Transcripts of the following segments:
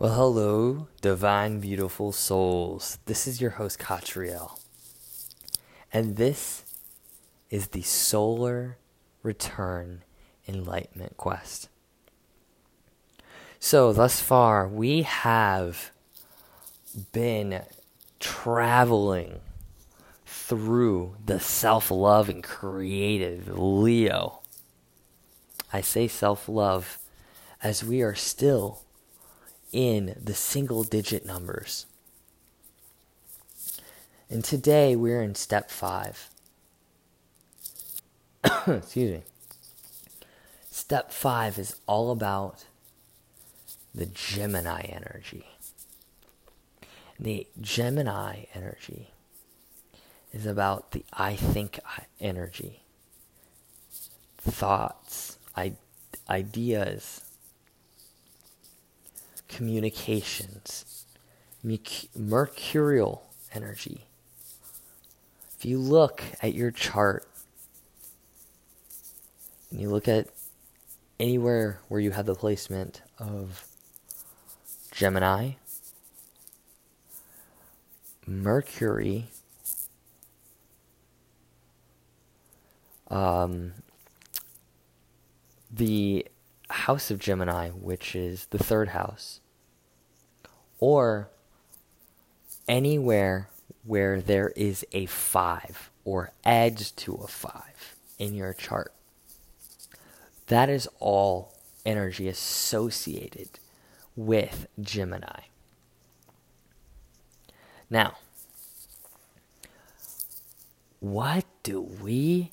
Well, hello, divine, beautiful souls. This is your host, Catriel. And this is the Solar Return Enlightenment Quest. So, thus far, we have been traveling through the self love and creative Leo. I say self love as we are still in the single digit numbers. And today we're in step five. Excuse me. Step five is all about the Gemini energy. The Gemini energy is about the I think energy, thoughts, I- ideas, communications, mercurial energy. If you look at your chart and you look at anywhere where you have the placement of Gemini, Mercury, um, the house of Gemini, which is the third house, or anywhere where there is a five or adds to a five in your chart. That is all energy associated with Gemini. Now, what do we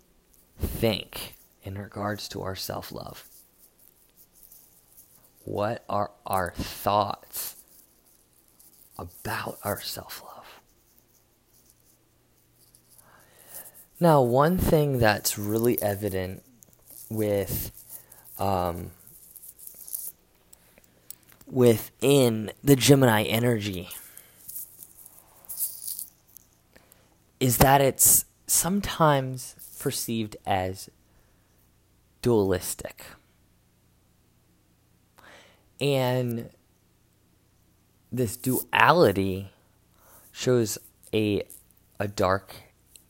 think in regards to our self love? What are our thoughts about our self love? Now, one thing that's really evident with um, within the Gemini energy is that it's sometimes perceived as dualistic. And this duality shows a a dark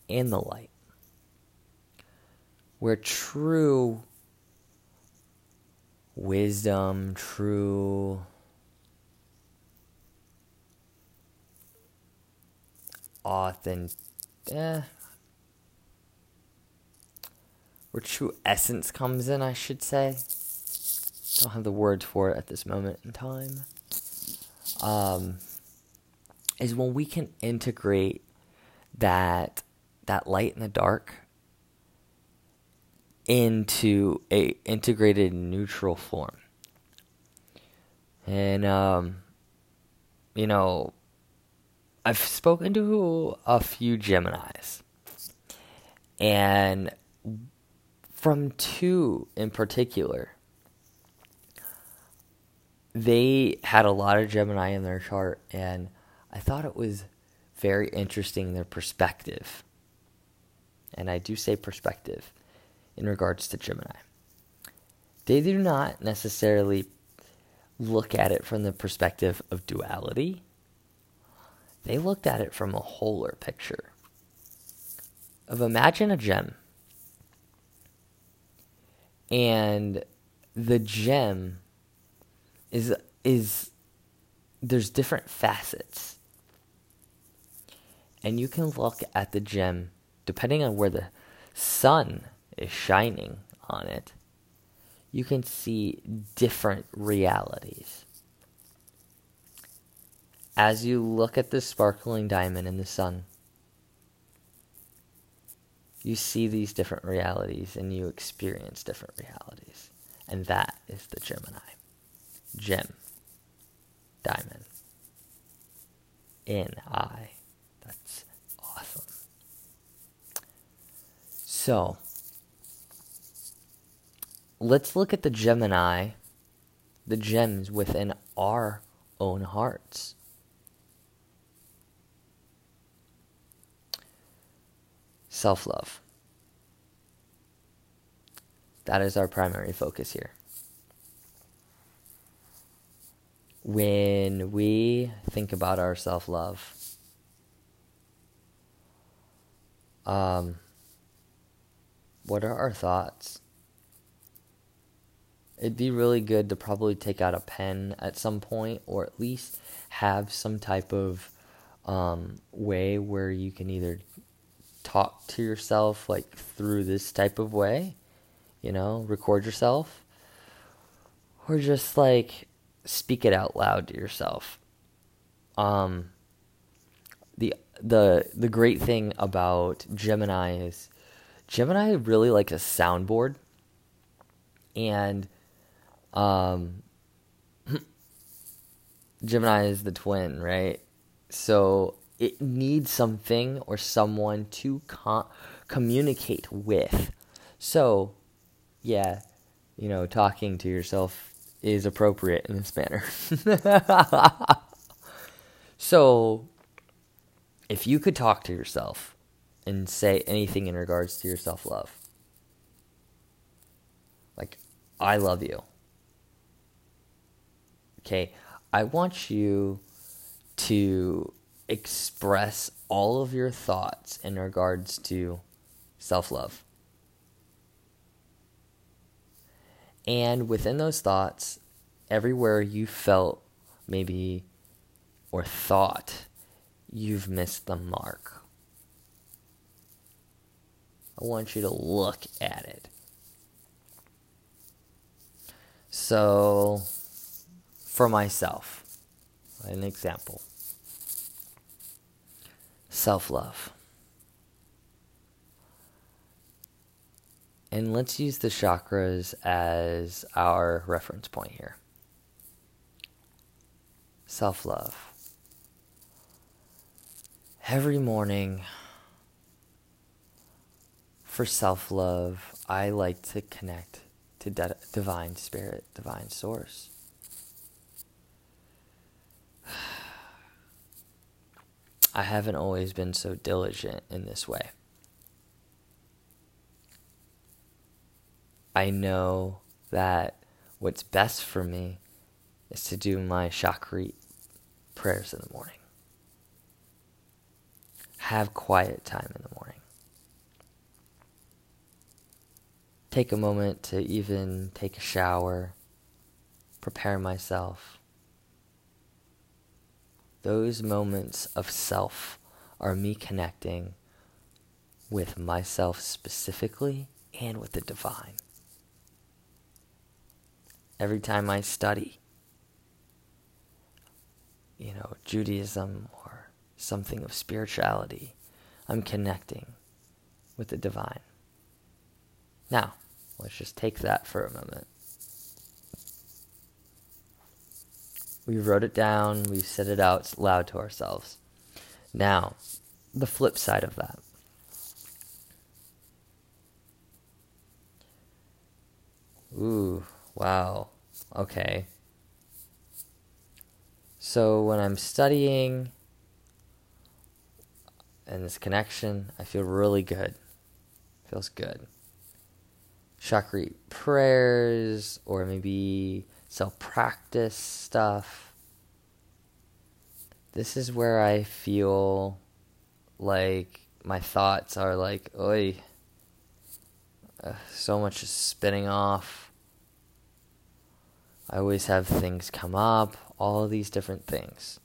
and the light. Where true wisdom, true authentic eh, where true essence comes in, I should say. Don't have the words for it at this moment in time. Um, is when we can integrate that that light and the dark into a integrated neutral form. And um, you know, I've spoken to a few Geminis, and from two in particular, they had a lot of Gemini in their chart, and I thought it was very interesting their perspective. And I do say perspective in regards to Gemini. They do not necessarily look at it from the perspective of duality they looked at it from a wholer picture of imagine a gem and the gem is is there's different facets and you can look at the gem depending on where the sun is shining on it you can see different realities as you look at the sparkling diamond in the sun, you see these different realities and you experience different realities. And that is the Gemini. Gem. Diamond. In I. That's awesome. So, let's look at the Gemini, the gems within our own hearts. self love. That is our primary focus here. When we think about our self love, um, what are our thoughts? It'd be really good to probably take out a pen at some point, or at least have some type of um, way where you can either talk to yourself like through this type of way, you know, record yourself, or just like speak it out loud to yourself. Um, the the the great thing about Gemini is Gemini really likes a soundboard, and um, Gemini is the twin, right? So it needs something or someone to communicate with. So, yeah, you know, talking to yourself is appropriate in this manner. so, if you could talk to yourself and say anything in regards to your self love, like, I love you. Okay, I want you to express all of your thoughts in regards to self love. And within those thoughts, everywhere you felt maybe or thought you've missed the mark, I want you to look at it. So, for myself, an example self love. And let's use the chakras as our reference point here. Self love. Every morning, for self love, I like to connect to de- divine spirit, divine source. I haven't always been so diligent in this way. I know that what's best for me is to do my chakra prayers in the morning. Have quiet time in the morning. Take a moment to even take a shower, prepare myself those moments of self are me connecting with myself specifically and with the divine. Every time I study, you know, Judaism or something of spirituality, I'm connecting with the divine. Now, let's just take that for a moment. We wrote it down, we said it out loud to ourselves. Now, the flip side of that. Ooh, wow. Okay. So when I'm studying and this connection, I feel really good. Feels good. Chakra prayers, or maybe self practice stuff. This is where I feel like my thoughts are like, oi, uh, so much is spinning off. I always have things come up, all these different things.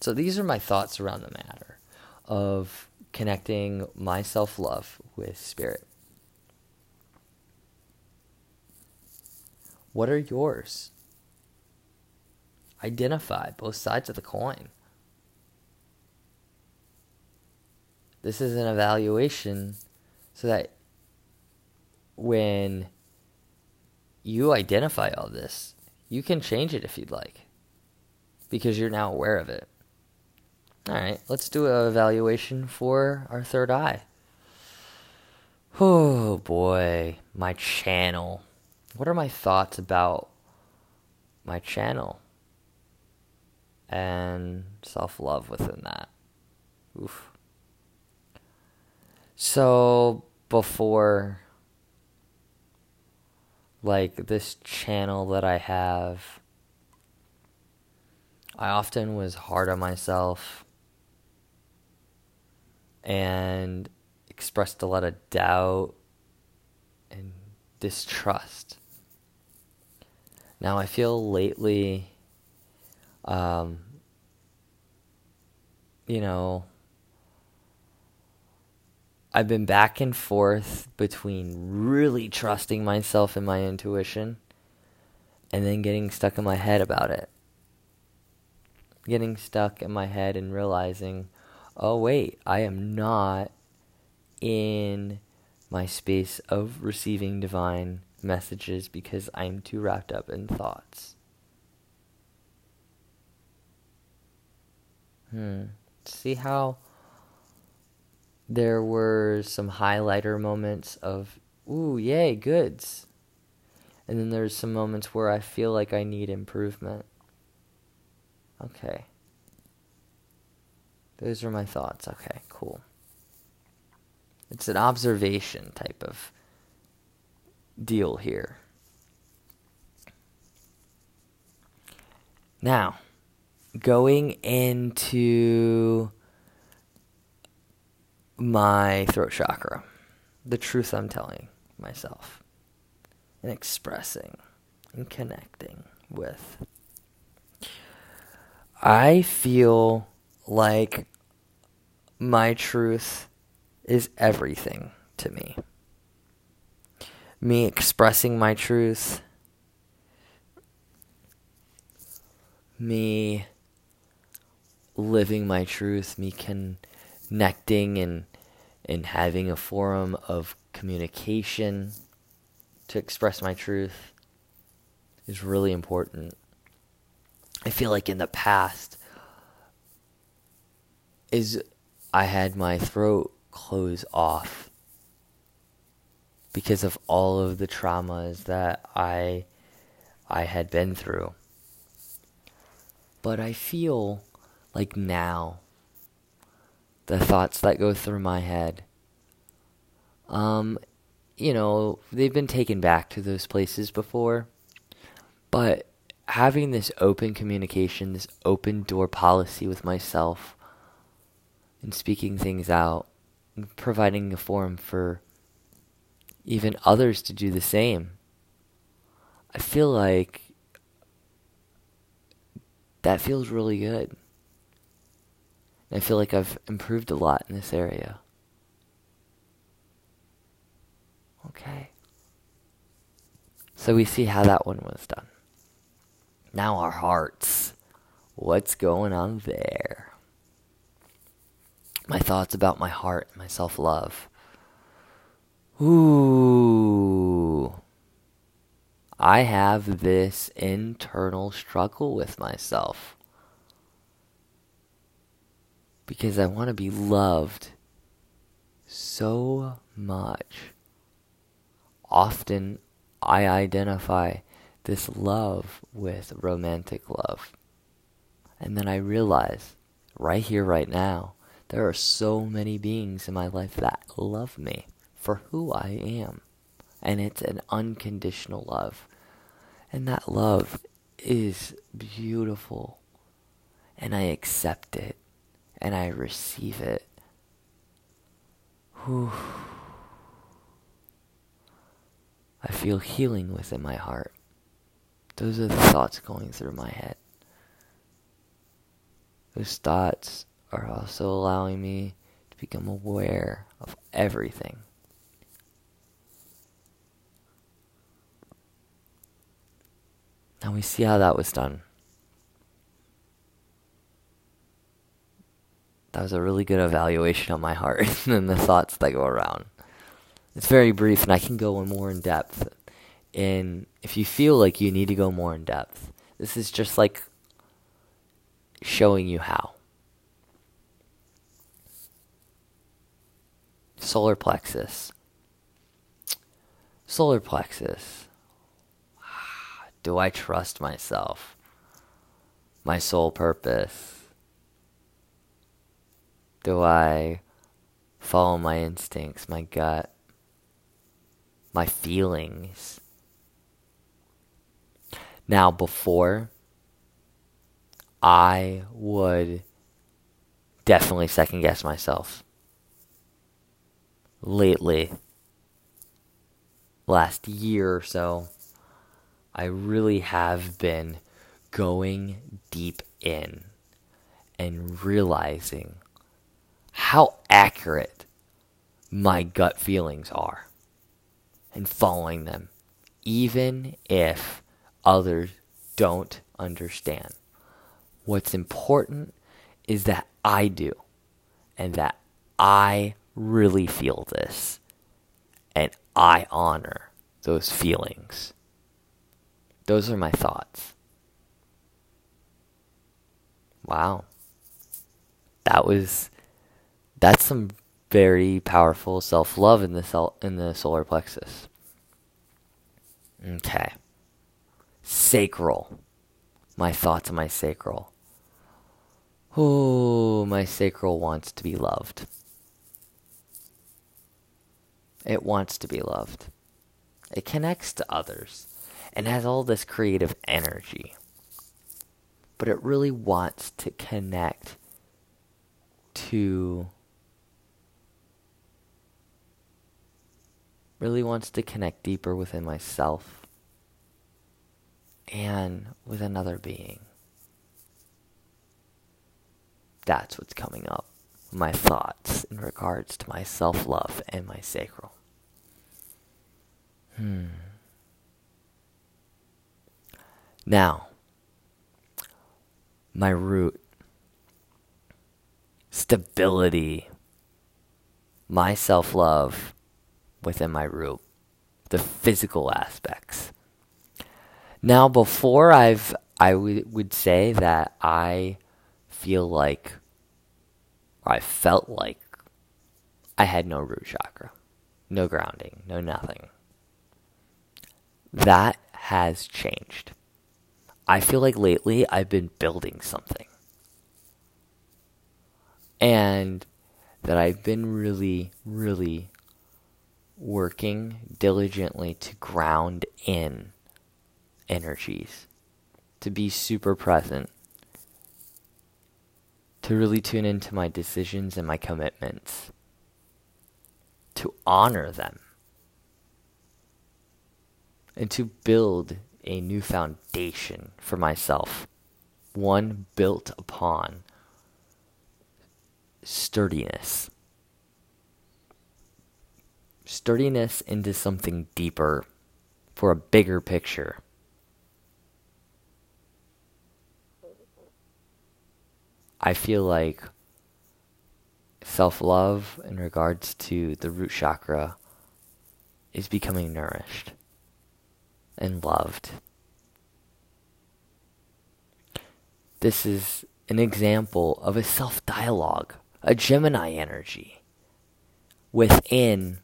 So these are my thoughts around the matter of connecting my self love with spirit. What are yours? Identify both sides of the coin. This is an evaluation so that when you identify all this, you can change it if you'd like because you're now aware of it. All right, let's do an evaluation for our third eye. Oh boy, my channel. What are my thoughts about my channel and self love within that? Oof. So, before, like, this channel that I have I often was hard on myself and expressed a lot of doubt and distrust. Now, I feel lately, um, you know, I've been back and forth between really trusting myself and my intuition and then getting stuck in my head about it. Getting stuck in my head and realizing, oh, wait, I am not in my space of receiving divine messages because I'm too wrapped up in thoughts. Hmm. See how there were some highlighter moments of, ooh, yay, goods. And then there's some moments where I feel like I need improvement. Okay. Those are my thoughts. Okay, cool. It's an observation type of deal here. Now, going into my throat chakra, the truth I'm telling myself, and expressing and connecting with. I feel like my truth is everything to me. Me expressing my truth, me living my truth, me connecting and and having a forum of communication to express my truth is really important. I feel like in the past is I had my throat close off because of all of the traumas that I I had been through. But I feel like now the thoughts that go through my head. Um, you know, they've been taken back to those places before, but having this open communication, this open door policy with myself, and speaking things out, and providing a forum for even others to do the same. I feel like that feels really good. I feel like I've improved a lot in this area. Okay. So we see how that one was done. Now our hearts. What's going on there? My thoughts about my heart, my self love. Ooh. I have this internal struggle with myself because I want to be loved so much. Often I identify this love with romantic love. And then I realize right here, right now, there are so many beings in my life that love me for who I am. And it's an unconditional love. And that love is beautiful. And I accept it and I receive it. Whew. I feel healing within my heart. Those are the thoughts going through my head. Those thoughts are also allowing me to become aware of everything. Now we see how that was done. That was a really good evaluation of my heart and the thoughts that go around. It's very brief, and I can go more in depth. And if you feel like you need to go more in depth, this is just like showing you how. Solar plexus. Solar plexus. Do I trust myself? My sole purpose? Do I follow my instincts, my gut, my feelings? Now, before, I would definitely second guess myself. Lately, last year or so, I really have been going deep in and realizing how accurate my gut feelings are and following them, even if others don't understand. What's important is that I do and that I really feel this and I honor those feelings. Those are my thoughts. Wow. That was that's some very powerful self-love in the cel- in the solar plexus. Okay. Sacral. My thoughts on my sacral. Oh, my sacral wants to be loved. It wants to be loved. It connects to others and has all this creative energy. But it really wants to connect to really wants to connect deeper within myself and with another being. That's what's coming up. My thoughts in regards to my self love and my sacral. Hmm. Now, my root, stability, my self love within my root, the physical aspects. Now, before I've, I w- would say that I feel like, or I felt like, I had no root chakra, no grounding, no nothing. That has changed. I feel like lately I've been building something. And that I've been really, really working diligently to ground in energies, to be super present, to really tune into my decisions and my commitments, to honor them, and to build a new foundation for myself, one built upon sturdiness sturdiness into something deeper for a bigger picture. I feel like self love in regards to the root chakra is becoming nourished and loved. This is an example of a self dialogue, a Gemini energy within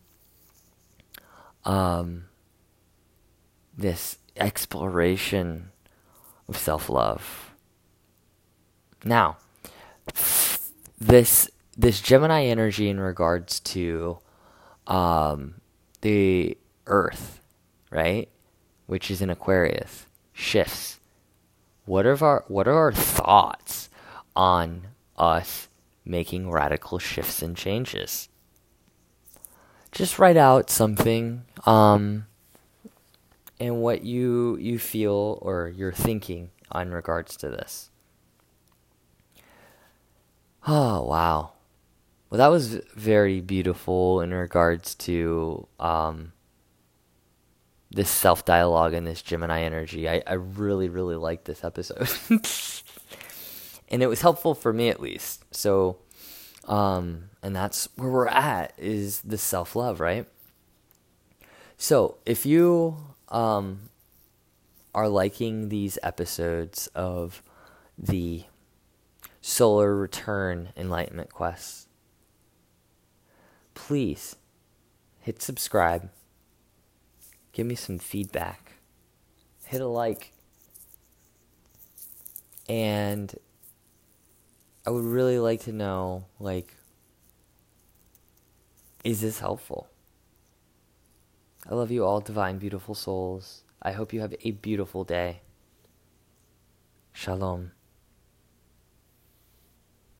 um, this exploration of self love. Now, this this Gemini energy in regards to um, the Earth, right, which is in Aquarius, shifts. What are our what are our thoughts on us making radical shifts and changes? Just write out something um, and what you you feel or you're thinking in regards to this. Oh wow, well that was very beautiful in regards to um, this self dialogue and this Gemini energy. I, I really really liked this episode, and it was helpful for me at least. So um, and that's where we're at is the self love, right? So if you um, are liking these episodes of the Solar Return Enlightenment Quest, please hit subscribe, give me some feedback, hit a like, and I would really like to know, like, is this helpful? I love you all, divine, beautiful souls. I hope you have a beautiful day. Shalom.